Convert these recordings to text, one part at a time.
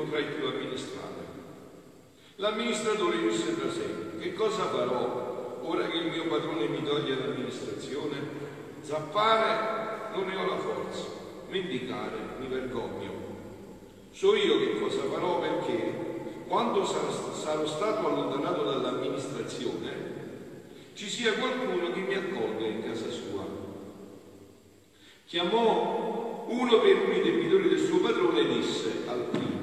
potrai più amministrare. L'amministratore disse da sé, che cosa farò ora che il mio padrone mi toglie l'amministrazione? Zappare non ne ho la forza, mendicare mi vergogno. So io che cosa farò perché quando sarò stato allontanato dall'amministrazione ci sia qualcuno che mi accolga in casa sua. Chiamò uno per uno i debitori del suo padrone e disse al primo,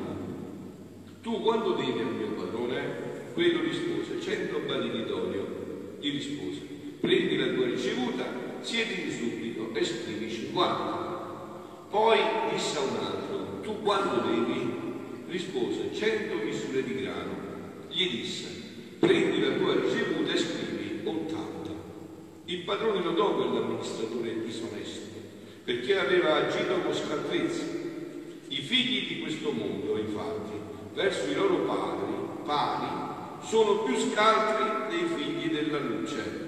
tu quando devi al mio padrone? Quello rispose, cento barili d'olio. Gli rispose, prendi la tua ricevuta, siediti subito e scrivi cinquanta. Poi disse a un altro, tu quando devi? Rispose, cento misure di grano. Gli disse, prendi la tua ricevuta e scrivi ottanta. Il padrone notò quell'amministratore disonesto, perché aveva agito con scaltrezza. I figli di questo mondo, infatti, verso i loro padri, pari, sono più scaltri dei figli della luce.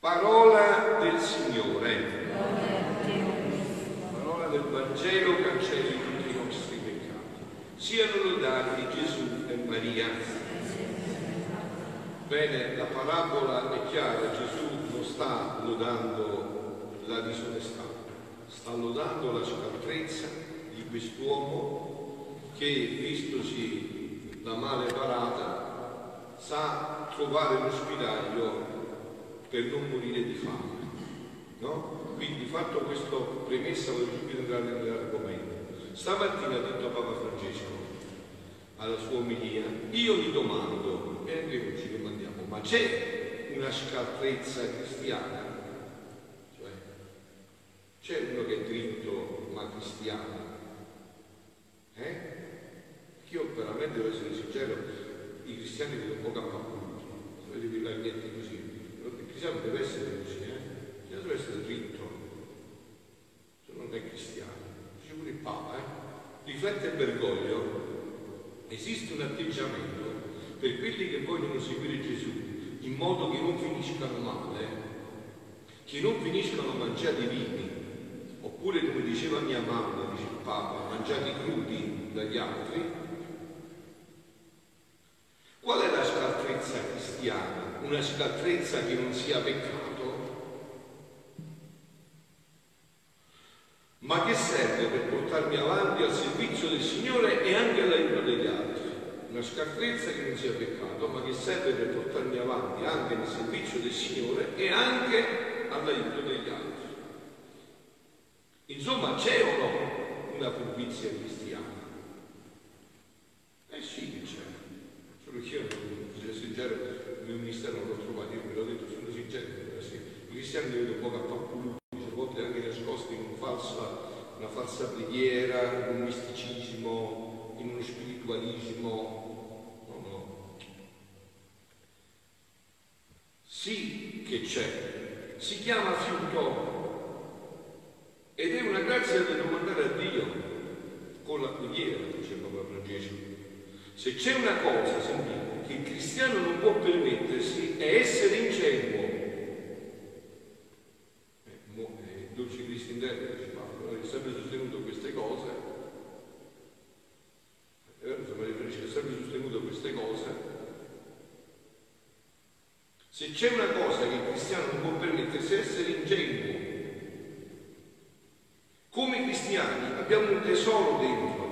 Parola del Signore. Parola del Vangelo cancelli tutti i nostri peccati. Siano lodati Gesù e Maria. Bene, la parabola è chiara, Gesù non sta lodando la disonestà, sta lodando la scaltrezza di quest'uomo che, vistosi la male parata, sa trovare lo spiraglio per non morire di fame. No? Quindi fatto questo premessa voglio subito entrare nell'argomento. Stamattina ha detto Papa Francesco alla sua omelia, io mi domando, e anche noi ci domandiamo, ma c'è una scaltrezza cristiana? Cioè, c'è uno che è dritto ma cristiano? Eh? Io veramente devo essere sincero, i cristiani vedo poco a poco, sapete che la niente così. Il cristiano deve essere così, eh? Il cristiano deve essere dritto, se non è cristiano. Dice pure il Papa, eh? Riflette vergoglio. Esiste un atteggiamento per quelli che vogliono seguire Gesù in modo che non finiscano male, che non finiscano mangiati vivi, oppure come diceva mia mamma, Papa, mangiati crudi dagli altri? Qual è la scaltrezza cristiana? Una scaltrezza che non sia peccato? Ma che serve per portarmi avanti al servizio del Signore e anche all'aiuto degli altri? Una scaltrezza che non sia peccato, ma che serve per portarmi avanti anche nel servizio del Signore e anche all'aiuto degli altri. Insomma, c'è o no una furbizia cristiana? Eh sì che c'è. Solo che io, se sincero, il mio ministero non l'ho trovato, io ve l'ho detto, sono sincero, i cristiani li vedo un po' pappolucci, a volte anche nascosti in un falsa, una falsa preghiera, in un misticismo, in uno spiritualismo. No, no. Sì che c'è. Si chiama fiuto ed è una grazia da domandare a Dio la preghiera, dice Papa Francesco. Se c'è una cosa, sentite, che il cristiano non può permettersi è essere ingenuo. Eh, mo, eh, Dolce Cristi interno, dice Paolo, ha sempre sostenuto queste cose. È vero, insomma, ha sempre sostenuto queste cose. Se c'è una cosa che il cristiano non può permettersi è essere ingenuo. Come cristiani abbiamo un tesoro dentro,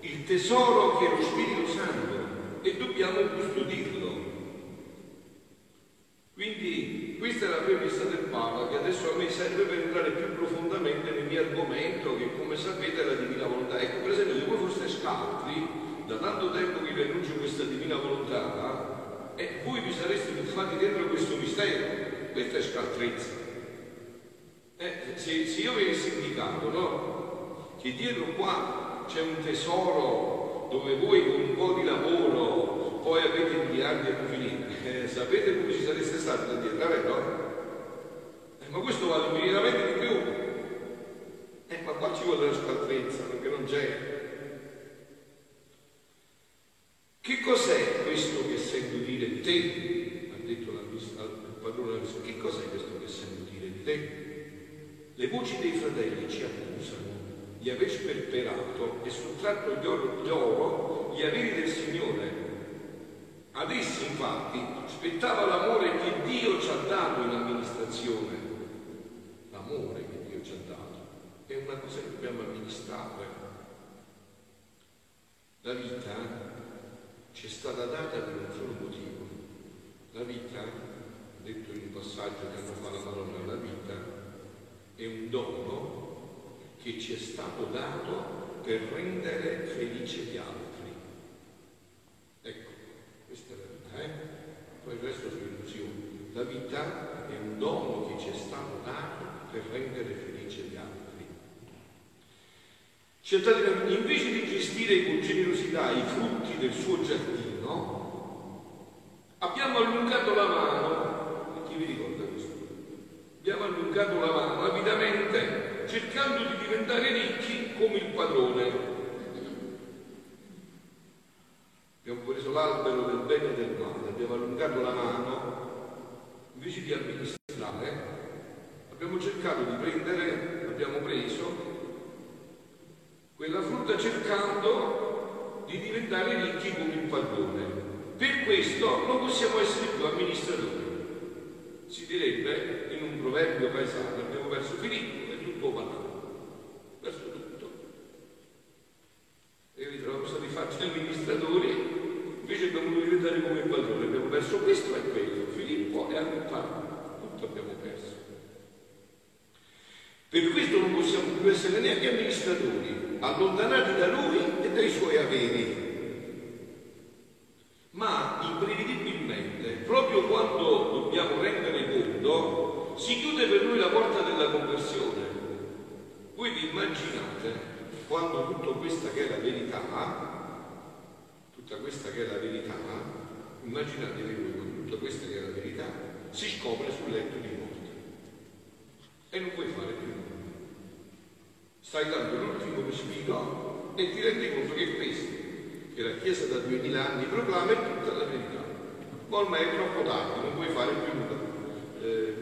il tesoro che è lo Spirito Santo e dobbiamo custodirlo. Quindi questa è la premessa del Papa che adesso a me serve per entrare più profondamente nel mio argomento che come sapete è la divina volontà. Ecco per esempio se voi foste scaltri, da tanto tempo che vi annuncio questa divina volontà, e eh, voi vi sareste tuffati dentro questo mistero, questa è scaltrezza. Eh, se, se, io avessi indicato no? che dietro qua c'è un tesoro dove voi con un po' di lavoro poi avete inviato e infiniti. Eh, sapete come ci sareste stati da dietro, vero? Eh, ma questo vale infinitamente di più. Eh, ma qua ci vuole la scaltrezza perché non c'è. Che cos'è questo che sento dire di te? Ha detto la, il padrone della che cos'è questo che sento dire di te? Le voci dei fratelli ci accusano di aver sperperato e sottratto gli oro, gli oro gli averi del Signore. Ad essi infatti spettava l'amore che Dio ci ha dato in amministrazione. L'amore che Dio ci ha dato è una cosa che dobbiamo amministrare. La vita ci è stata data per un solo motivo. La vita, detto in un passaggio che hanno fatto la Madonna, la vita è un dono che ci è stato dato per rendere felice gli altri. Ecco, questa è la vita, eh? Poi il resto sono illusioni. La vita è un dono che ci è stato dato per rendere felice gli altri. Cercate, invece di gestire con generosità i frutti del suo giardino, abbiamo allungato la mano, chi vi ricorda questo? Abbiamo allungato la mano avidamente cercando di diventare ricchi come il padrone. Abbiamo preso l'albero del bene e del male, abbiamo allungato la mano, invece di amministrare, abbiamo cercato di prendere, abbiamo preso quella frutta cercando di diventare ricchi come il padrone. Per questo non possiamo essere più amministratori. Si direbbe in un proverbio paesano, abbiamo perso Filippo e tutto banale. Perso tutto. E ritroviamo stati fatti amministratori, invece abbiamo dovuto diventare come il padrone. Abbiamo perso questo e quello. Filippo e anche il padre. Tutto abbiamo perso. Per questo non possiamo più essere neanche amministratori, allontanati da lui e dai suoi averi. Ma imprevedibilmente, proprio quando dobbiamo rendere conto, si chiude per noi la porta della conversione. Voi vi immaginate quando tutta questa che è la verità, tutta questa che è la verità, immaginatevi voi quando tutta questa che è la verità si scopre sul letto di morte e non puoi fare più nulla stai dando l'ultimo respiro e ti rendi conto che questo, che la Chiesa da duemila anni proclama, è tutta la verità. Ma ormai è troppo tardi, non puoi fare più nulla. Eh,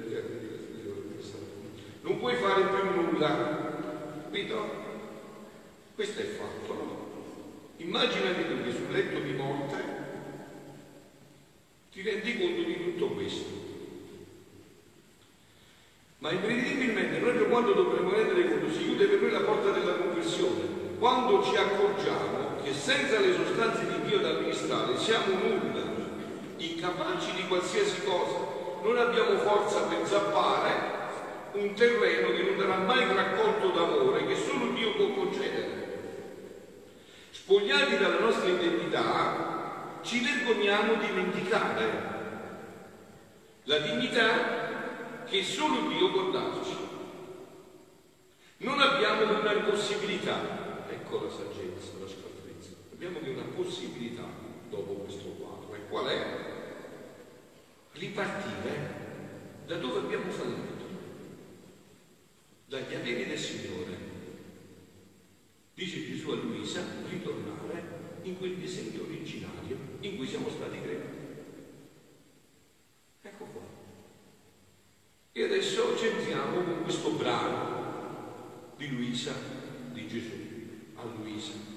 non puoi fare più nulla. Capito? Questo è fatto, no? Immaginati tu che sul letto di morte ti rendi conto di tutto questo. Ma imprevedibilmente, proprio quando dovremmo rendere conto, si chiude per noi la porta della conversione, quando ci accorgiamo che senza le sostanze di Dio da amministrare siamo nulla, incapaci di qualsiasi cosa, non abbiamo forza per zappare un terreno che non darà mai raccolto d'amore che solo Dio può concedere. Spogliati dalla nostra identità, ci vergogniamo di dimenticare la dignità che solo Dio può darci. Non abbiamo una possibilità, ecco la saggezza, la scaltrezza, abbiamo una possibilità dopo questo quadro. E qual è? Ripartire da dove abbiamo fallito, dagli averi del Signore. Dice Gesù a Luisa, ritornare in quel disegno originario in cui siamo stati creati. Ecco qua. E adesso centriamo con questo brano di Luisa, di Gesù, a Luisa.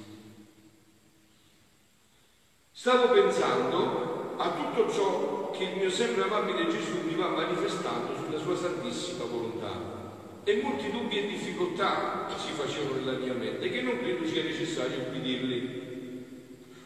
Stavo pensando a tutto ciò che il mio sempre amabile Gesù mi va manifestando sulla sua santissima volontà. E molti dubbi e difficoltà si facevano nella mia mente, che non credo sia necessario ubbidirli.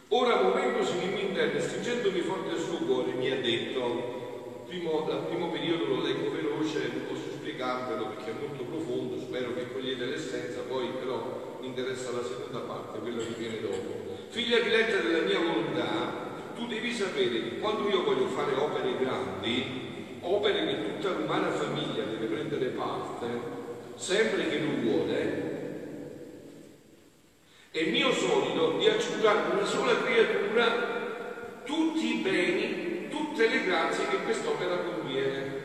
Ora, muovendosi nel mio interno stringendomi forte al suo cuore, mi ha detto, primo, dal primo periodo lo leggo veloce, non posso spiegarvelo perché è molto profondo, spero che cogliete l'essenza, poi però mi interessa la seconda parte, quella che viene dopo. Figlia diletta della mia volontà, tu devi sapere che quando io voglio fare opere grandi, opere che tutta l'umana famiglia deve prendere parte, sempre che lui vuole, è mio solito di accettare una sola creatura tutti i beni tutte le grazie che quest'opera contiene,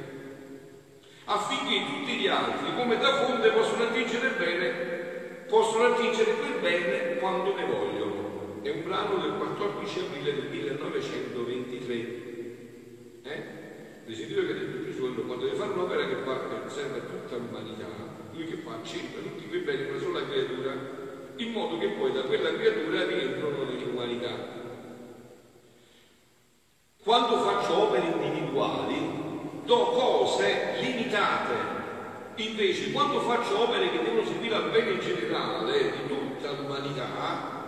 affinché tutti gli altri, come da fonte, possono attingere bene, possono attingere quel bene quando ne vogliono. È un brano del 14 aprile del 1923. Eh? Desidero che detto Gesù quando fare un'opera che parte, serve a tutta l'umanità, lui che fa? Cerca tutti quei beni una sola creatura, in modo che poi da quella creatura rientrano nell'umanità. Quando faccio opere individuali, do cose limitate. Invece, quando faccio opere che devono servire al bene generale di tutta l'umanità,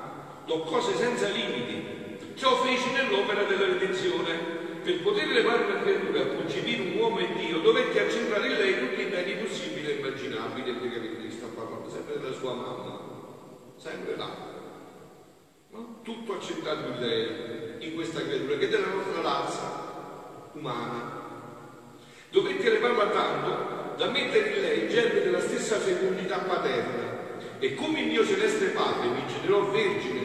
do cose senza limiti. Ciò feci nell'opera della redenzione. Per poter levare una creatura a concepire un uomo e Dio, dovette accentrare in lei tutti i beni possibili e immaginabili. Perché sta parlando sempre della sua mamma, sempre là. Tutto accentrato in lei, in questa creatura, che è della nostra razza umana. Dovette levarla tanto da mettere in lei germe della stessa fecondità paterna. E come il mio celeste Padre mi generò vergine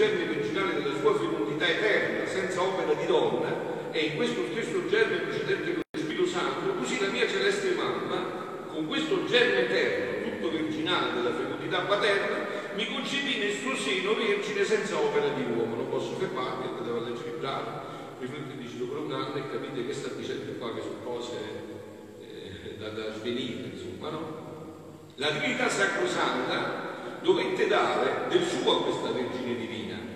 germe virginale della sua fecondità eterna, senza opera di donna, e in questo stesso germe precedente con lo Spirito Santo, così la mia celeste mamma, con questo germe eterno, tutto virginale della fecondità paterna, mi concepì nel suo seno vergine senza opera di uomo. Non posso fermarmi, andate a leggere il brano, riflettete dopo un anno e capite che sta dicendo qua che sono cose eh, da, da svenire, insomma, no? La Trinità Sacrosanta dovette dare del suo a questa Vergine Divina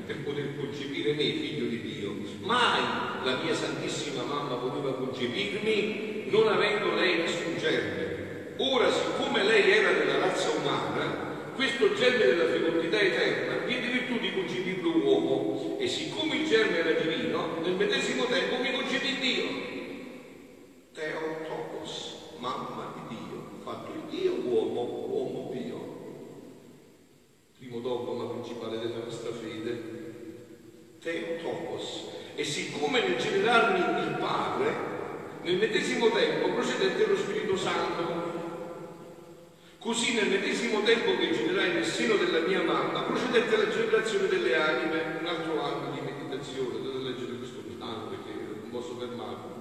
per poter concepire me, figlio di Dio. Mai la mia Santissima Mamma poteva concepirmi non avendo lei nessun germe. Ora, siccome lei era della razza umana, questo germe della fecondità eterna diede virtù di concepirlo uomo e siccome il germe era divino, nel medesimo tempo mi concepì Dio. Teotokos, mamma di Dio, fatto il Dio uomo, uomo Dio primo dogma principale della nostra fede, Theotokos. E siccome nel generarmi il Padre, nel medesimo tempo procedette lo Spirito Santo. Così nel medesimo tempo che generai nel seno della mia mamma, procedette la generazione delle anime, un altro anno di meditazione, dovete leggere questo brano perché non posso fermarmi.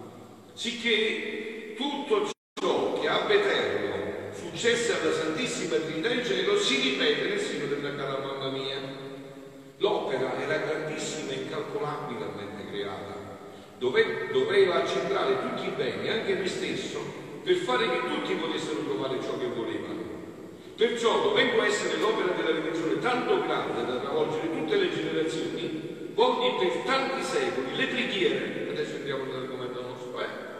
Sicché tutto ciò che ha eterno successe alla Santissima Trinità in cielo si ripete nel seno della cara mamma mia. L'opera era grandissima e incalcolabilmente creata. Dove, doveva accentrare tutti i beni, anche me stesso, per fare che tutti potessero trovare ciò che volevano. Perciò, dovendo essere l'opera della redenzione tanto grande da travolgere tutte le generazioni, volli per tanti secoli le preghiere, adesso entriamo nell'argomento nostro, eh?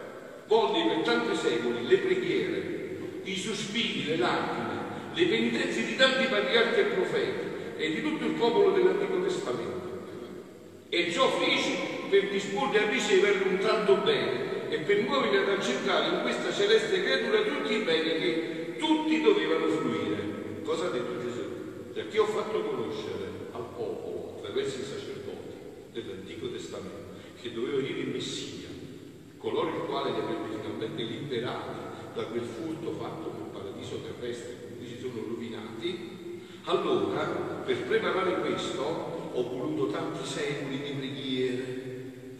volli per tanti secoli le preghiere i sospiri, le lacrime, le penitenze di tanti patriarchi e profeti e di tutto il popolo dell'Antico Testamento. E ciò feci per disporre a ricevere un tanto bene e per muovere ad accettare in questa celeste creatura tutti i beni che tutti dovevano fruire. Cosa ha detto Gesù? Perché ho fatto conoscere al popolo, attraverso i sacerdoti dell'Antico Testamento, che doveva venire il Messia, coloro il quale li avrebbe finalmente liberati da quel furto fatto nel paradiso terrestre, quindi si sono rovinati, allora per preparare questo ho voluto tanti secoli di preghiere,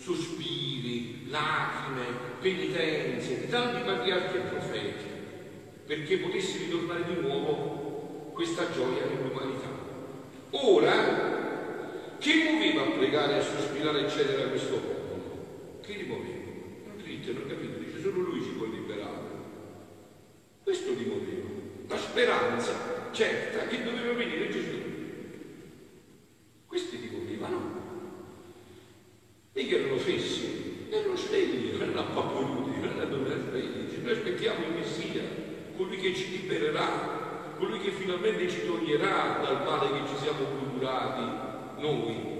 sospiri, lacrime, penitenze di tanti patriarchi e profeti, perché potessi ritornare di nuovo questa gioia nell'umanità. Ora, chi muoveva a pregare, a sospirare, eccetera, questo popolo? Chi li muoveva? Non dite, non capite, dice solo lui ci può liberare. Questo li muoveva, la speranza certa che doveva venire Gesù. Questi li muovevano. Mica erano fessi, erano svegli, non erano appauriti, non erano svegli. Noi aspettiamo il Messia, colui che ci libererà, colui che finalmente ci toglierà dal male che ci siamo procurati noi.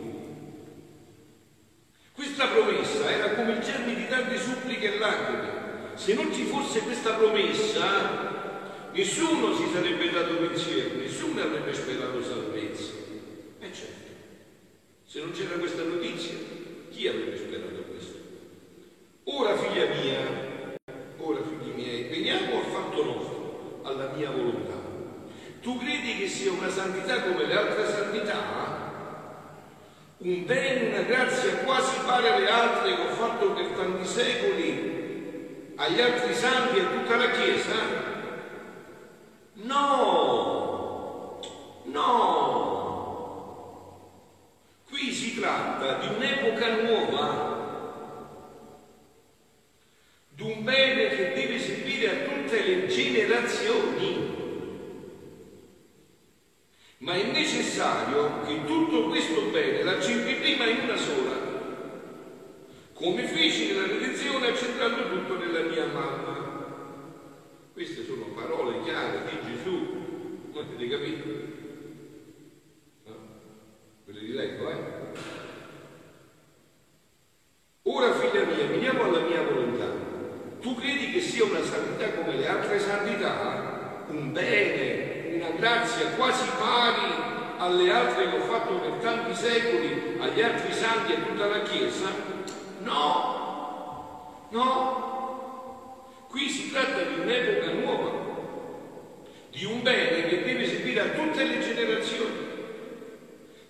Questa promessa era come il germe di tante suppliche e lacrime se non ci fosse questa promessa, nessuno si sarebbe dato pensiero, nessuno avrebbe sperato salvezza. E certo, se non c'era questa notizia, chi avrebbe sperato questo? Ora, figlia mia, ora, figli miei, veniamo al fatto nostro, alla mia volontà. Tu credi che sia una santità come le altre santità? Un bene, una grazia quasi pari alle altre che ho fatto per tanti secoli agli altri santi e a tutta la Chiesa? No, no. Qui si tratta di un'epoca nuova, di un bene che deve tutte le generazioni. Ma è necessario che tutto questo bene l'accendi prima in una sola, come feci nella redenzione accentrando tutto nella mia mamma. Queste sono parole chiare di Gesù, non avete capito? No? Ve le rileggo, eh? Ora figlia mia, veniamo alla mia volontà. Tu credi che sia una santità come le altre santità? Un bene, una grazia quasi pari alle altre che ho fatto per tanti secoli, agli altri santi e a tutta la Chiesa? No, no. Qui si tratta di un'epoca nuova, di un bene che deve servire a tutte le generazioni.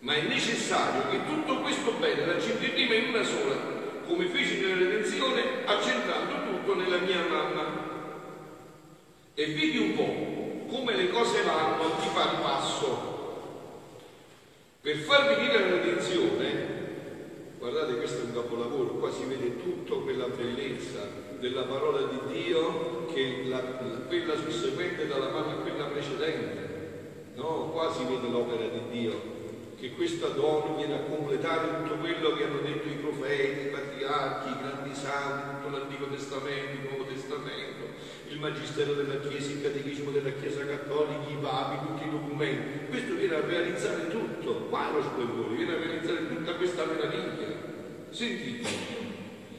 Ma è necessario che tutto questo bene la ci prima in una sola come feci nella redenzione, accentrando tutto nella mia mamma. E vedi un po' come le cose vanno di pari passo. Per far venire la redenzione, guardate questo è un capolavoro, qua si vede tutta quella bellezza della parola di Dio che la, quella susseguente dalla mano a quella precedente. No, qua si vede l'opera di Dio che questa donna viene a completare tutto quello che hanno detto i profeti, i patriarchi, i grandi santi, tutto l'Antico Testamento, il Nuovo Testamento, il Magistero della Chiesa, il Catechismo della Chiesa Cattolica, i papi, tutti i documenti. Questo viene a realizzare tutto, qua lo splendore, viene a realizzare tutta questa meraviglia. Sentite,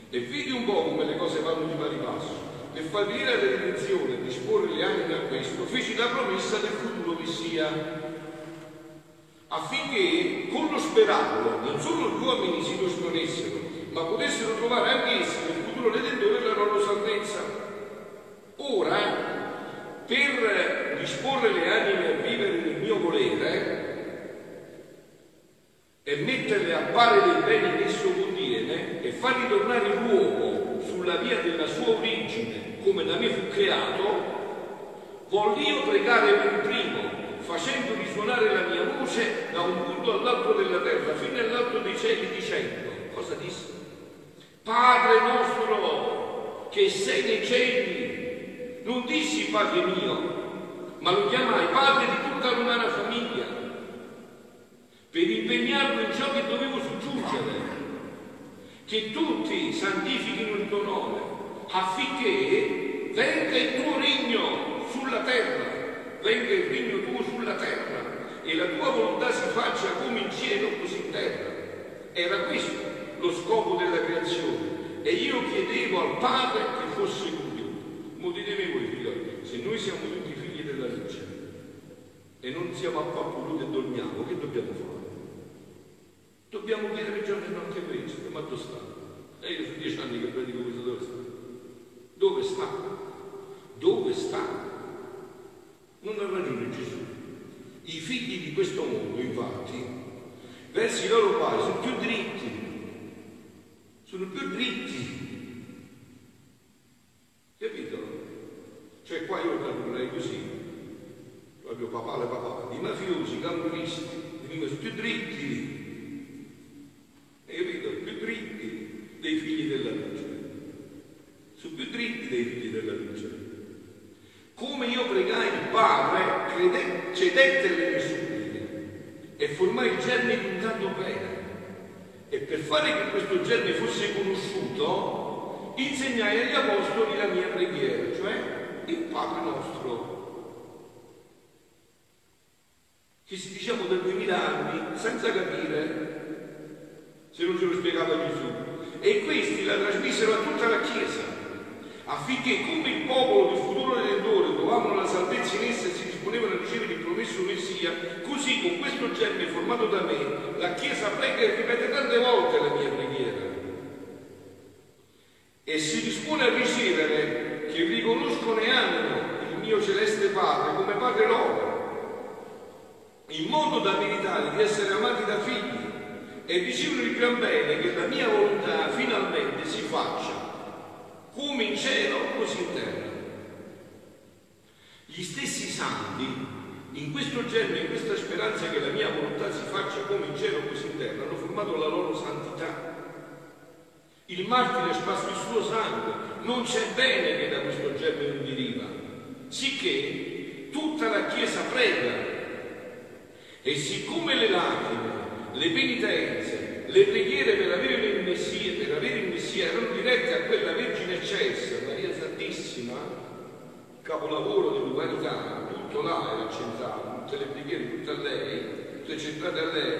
e vedi un po' come le cose vanno di pari passo. Per far venire la redenzione e disporre le anime a questo, feci la promessa del futuro che sia affinché con lo speranto non solo gli uomini si lo esponessero, ma potessero trovare anche essi nel futuro redentore la loro salvezza. Ora, per disporre le anime a vivere nel mio volere e metterle a pari dei beni che esso contiene e far ritornare l'uomo sulla via della sua origine come da me fu creato, voglio io pregare per primo facendo risuonare la mia voce da un punto all'altro della terra, fino all'alto dei cieli, dicendo, cosa disse? Padre nostro, che sei nei cieli, non dissi Padre mio, ma lo chiamai Padre di tutta l'umana famiglia, per impegnarlo in ciò che dovevo soggiungere, che tutti santifichino il tuo nome, affinché venga il tuo regno sulla terra venga il regno tuo sulla terra e la tua volontà si faccia come in cielo così in terra. Era questo lo scopo della creazione e io chiedevo al Padre che fosse lui. Mo ditemi voi figlioli, se noi siamo tutti figli della luce e non siamo a qua e dormiamo, che dobbiamo fare? Dobbiamo chiedere giorno e notte questo, ma dove sta? E io sono dieci anni che predico questo dove sta? Dove sta? Dove sta? Non ha ragione Gesù. I figli di questo mondo, infatti, verso i loro padri sono più dritti, sono più dritti. Capito? Cioè qua io tradurrei così, proprio papale papà, i mafiosi, i campuristi, sono più dritti. Hai capito? Più dritti dei figli della luce. Sono più dritti dei figli della luce. Come io pregai il Padre, crede, cedette le mie suppliche e formai il germe di un tanto bene. E per fare che questo germe fosse conosciuto, insegnai agli apostoli la mia preghiera, cioè il Padre nostro, che si diciamo da duemila anni senza capire se non ce lo spiegava Gesù. E questi la trasmisero a tutta la Chiesa affinché come il popolo del futuro redentore trovavano la salvezza in essa e si disponevano a ricevere il promesso Messia, così con questo germe formato da me, la Chiesa prega e ripete tante volte la mia preghiera. E si dispone a ricevere che riconoscono e amino il mio celeste Padre come Padre loro, in modo da meritare di essere amati da figli e ricevere il gran bene che la mia volontà finalmente si faccia, come in cielo così in terra. Gli stessi santi, in questo genere, in questa speranza che la mia volontà si faccia come in cielo così in terra, hanno formato la loro santità. Il martire spasso il suo sangue, non c'è bene che da questo genere non deriva, sicché tutta la Chiesa prega e siccome le lacrime le penitenze, le preghiere per avere il Messia, per avere il Messia erano dirette a quella Vergine Eccelsa, Maria Santissima, capolavoro dell'umanità, tutto là era centrato, tutte le preghiere, tutte a lei, tutte centrate a lei,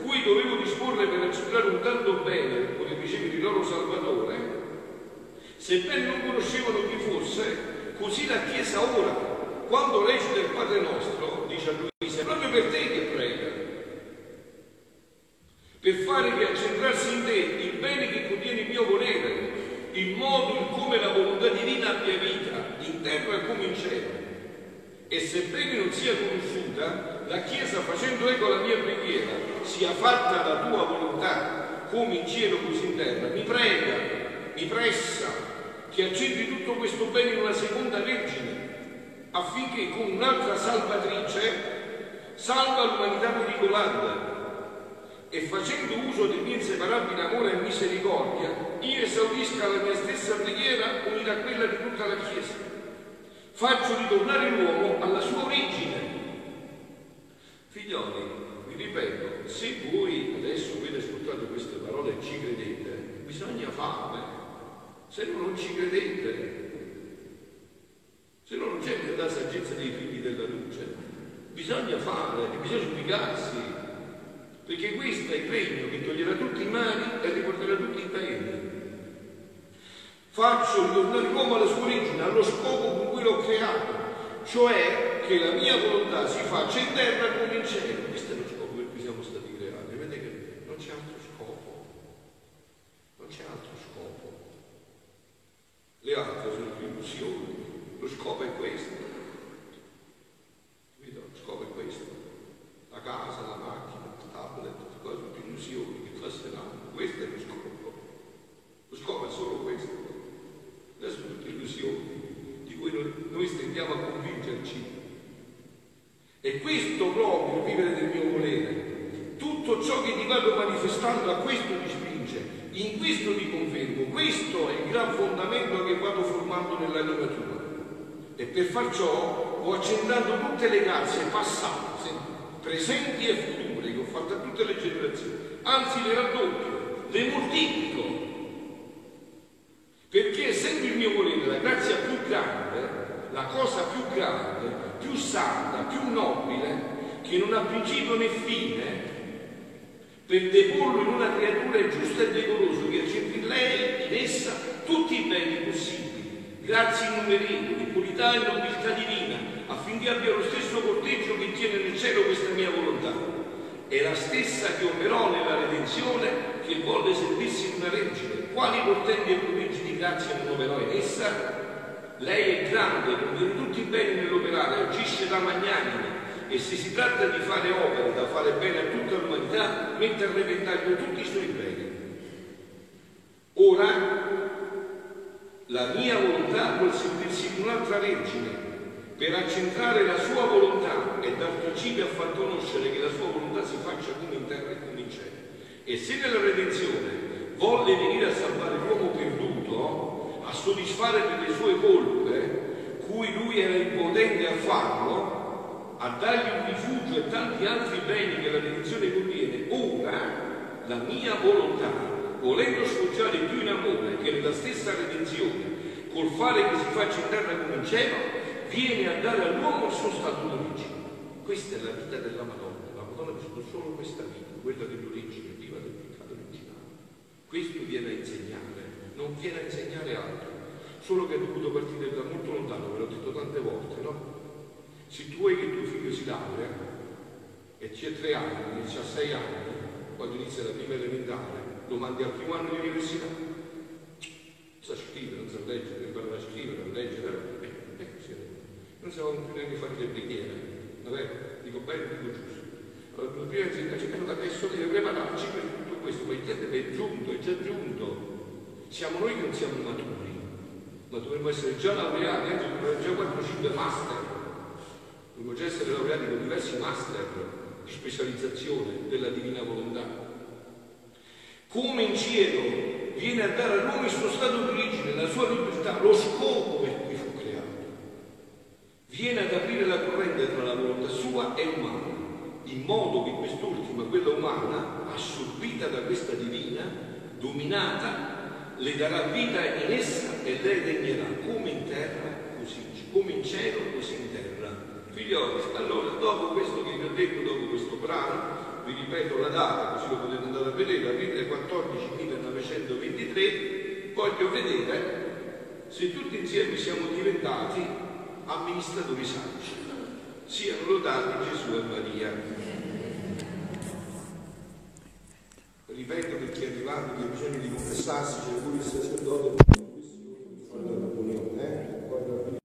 cui dovevo disporre per accettare un tanto bene, come ricevere il loro Salvatore, sebbene non conoscevano chi fosse, così la Chiesa ora, quando recita il Padre nostro, dice a Luisa, è proprio per te che prega, per fare che accentrarsi in te il bene che contiene il mio volere, il modo in come la volontà divina abbia vita, in terra come in cielo. E sebbene non sia conosciuta, la Chiesa facendo eco alla mia preghiera, sia fatta la tua volontà, come in cielo così in terra, mi prega, mi pressa che accentri tutto questo bene in una seconda Vergine, affinché con un'altra salvatrice salva l'umanità pericolante e facendo uso del mio inseparabile amore e misericordia, io esaurisca la mia stessa preghiera unita a quella di tutta la Chiesa. Faccio ritornare l'uomo alla sua origine. Figlioli, vi ripeto, se voi adesso avete ascoltato queste parole e ci credete, bisogna farle. Se no non ci credete, se no non c'è la saggezza dei figli della luce. Bisogna fare, bisogna ubbicarsi, perché questo è il regno che toglierà tutti i mali e riporterà tutti i beni. Faccio ritornare l'uomo alla sua origine, allo scopo cui l'ho creato, cioè che la mia volontà si faccia in terra come in cielo. Questo è lo scopo per cui siamo stati creati. Vedete che non c'è altro scopo. Non c'è altro scopo. Le altre sono più illusioni. Lo scopo è questo. Lo scopo è questo. La casa, la macchina tablet, cose più illusioni che passeranno. Questo è lo scopo. Lo scopo è solo questo. Adesso sono tutte illusioni di cui noi, noi stendiamo a convincerci. E questo proprio il vivere del mio volere. Tutto ciò che ti vado manifestando a questo ti spinge, in questo ti confermo. Questo è il gran fondamento che vado formando nell'anima tua. E per far ciò ho accendato tutte le grazie passate, presenti e future fatte a tutte le generazioni, anzi le raddoppio, le moltiplico. Perché essendo il mio volere la grazia più grande, la cosa più grande, più santa, più nobile, che non ha principio né fine, per deporlo in una creatura giusta e decorosa che accende in lei, in essa, tutti i beni possibili, grazie innumerevoli, purità e nobiltà divina, affinché abbia lo stesso corteggio che tiene nel cielo questa mia volontà è la stessa che operò nella redenzione che volle servirsi in una vergine. Quali portenti e prodigi di grazia non operò in essa? Lei è grande, contiene tutti i beni nell'operare, agisce da magnanime e se si tratta di fare opere da fare bene a tutta l'umanità, mette a repentaglio tutti i suoi beni. Ora la mia volontà vuol servirsi di un'altra vergine per accentrare la sua volontà e dar principio a far conoscere che la sua volontà si faccia come in terra e come in cielo. E se nella redenzione volle venire a salvare l'uomo perduto, a soddisfare per le sue colpe, cui lui era impotente a farlo, a dargli un rifugio e tanti altri beni che la redenzione contiene, ora la mia volontà, volendo sfoggiare più in amore che nella stessa redenzione, col fare che si faccia in terra come in cielo, viene a dare all'uomo il suo stato d'origine. Questa è la vita della Madonna. La Madonna ha vissuto solo questa vita, quella dell'origine, prima del peccato originale. Questo viene a insegnare, non viene a insegnare altro. Solo che ha dovuto partire da molto lontano, ve l'ho detto tante volte, no? Se tu vuoi che tuo figlio si laurea e c'è tre anni, inizia a sei anni, quando inizia la prima elementare, lo mandi al primo anno di università. Sa scrivere, non sa leggere, deve imparare a scrivere, a leggere, più neanche fare le preghiere. Vabbè, dico bene, dico giusto. Allora, prima insegnaci, adesso deve prepararci per tutto questo, ma il tempo è giunto, è già giunto. Siamo noi che non siamo maturi, ma dovremmo essere già laureati, anzi dovremmo già 4-5 master. Dovremmo già essere laureati con diversi master di specializzazione della divina volontà. Come in cielo viene a dare all'uomo il suo stato d'origine, la sua libertà, lo scopo per viene ad aprire la corrente tra la volontà sua e umana, in modo che quest'ultima, quella umana, assorbita da questa divina, dominata, le darà vita in essa e lei regnerà come in terra, così, come in cielo, così in terra. Figlioli, allora dopo questo che vi ho detto, dopo questo brano, vi ripeto la data, così lo potete andare a vedere, aprile 14 1923, voglio vedere se tutti insieme siamo diventati amministratori saggi siano lodati Gesù e Maria. Ripeto che chi è arrivato che bisogna di confessarsi, c'è pure il sacerdote per la questione di fare la comunione. Eh?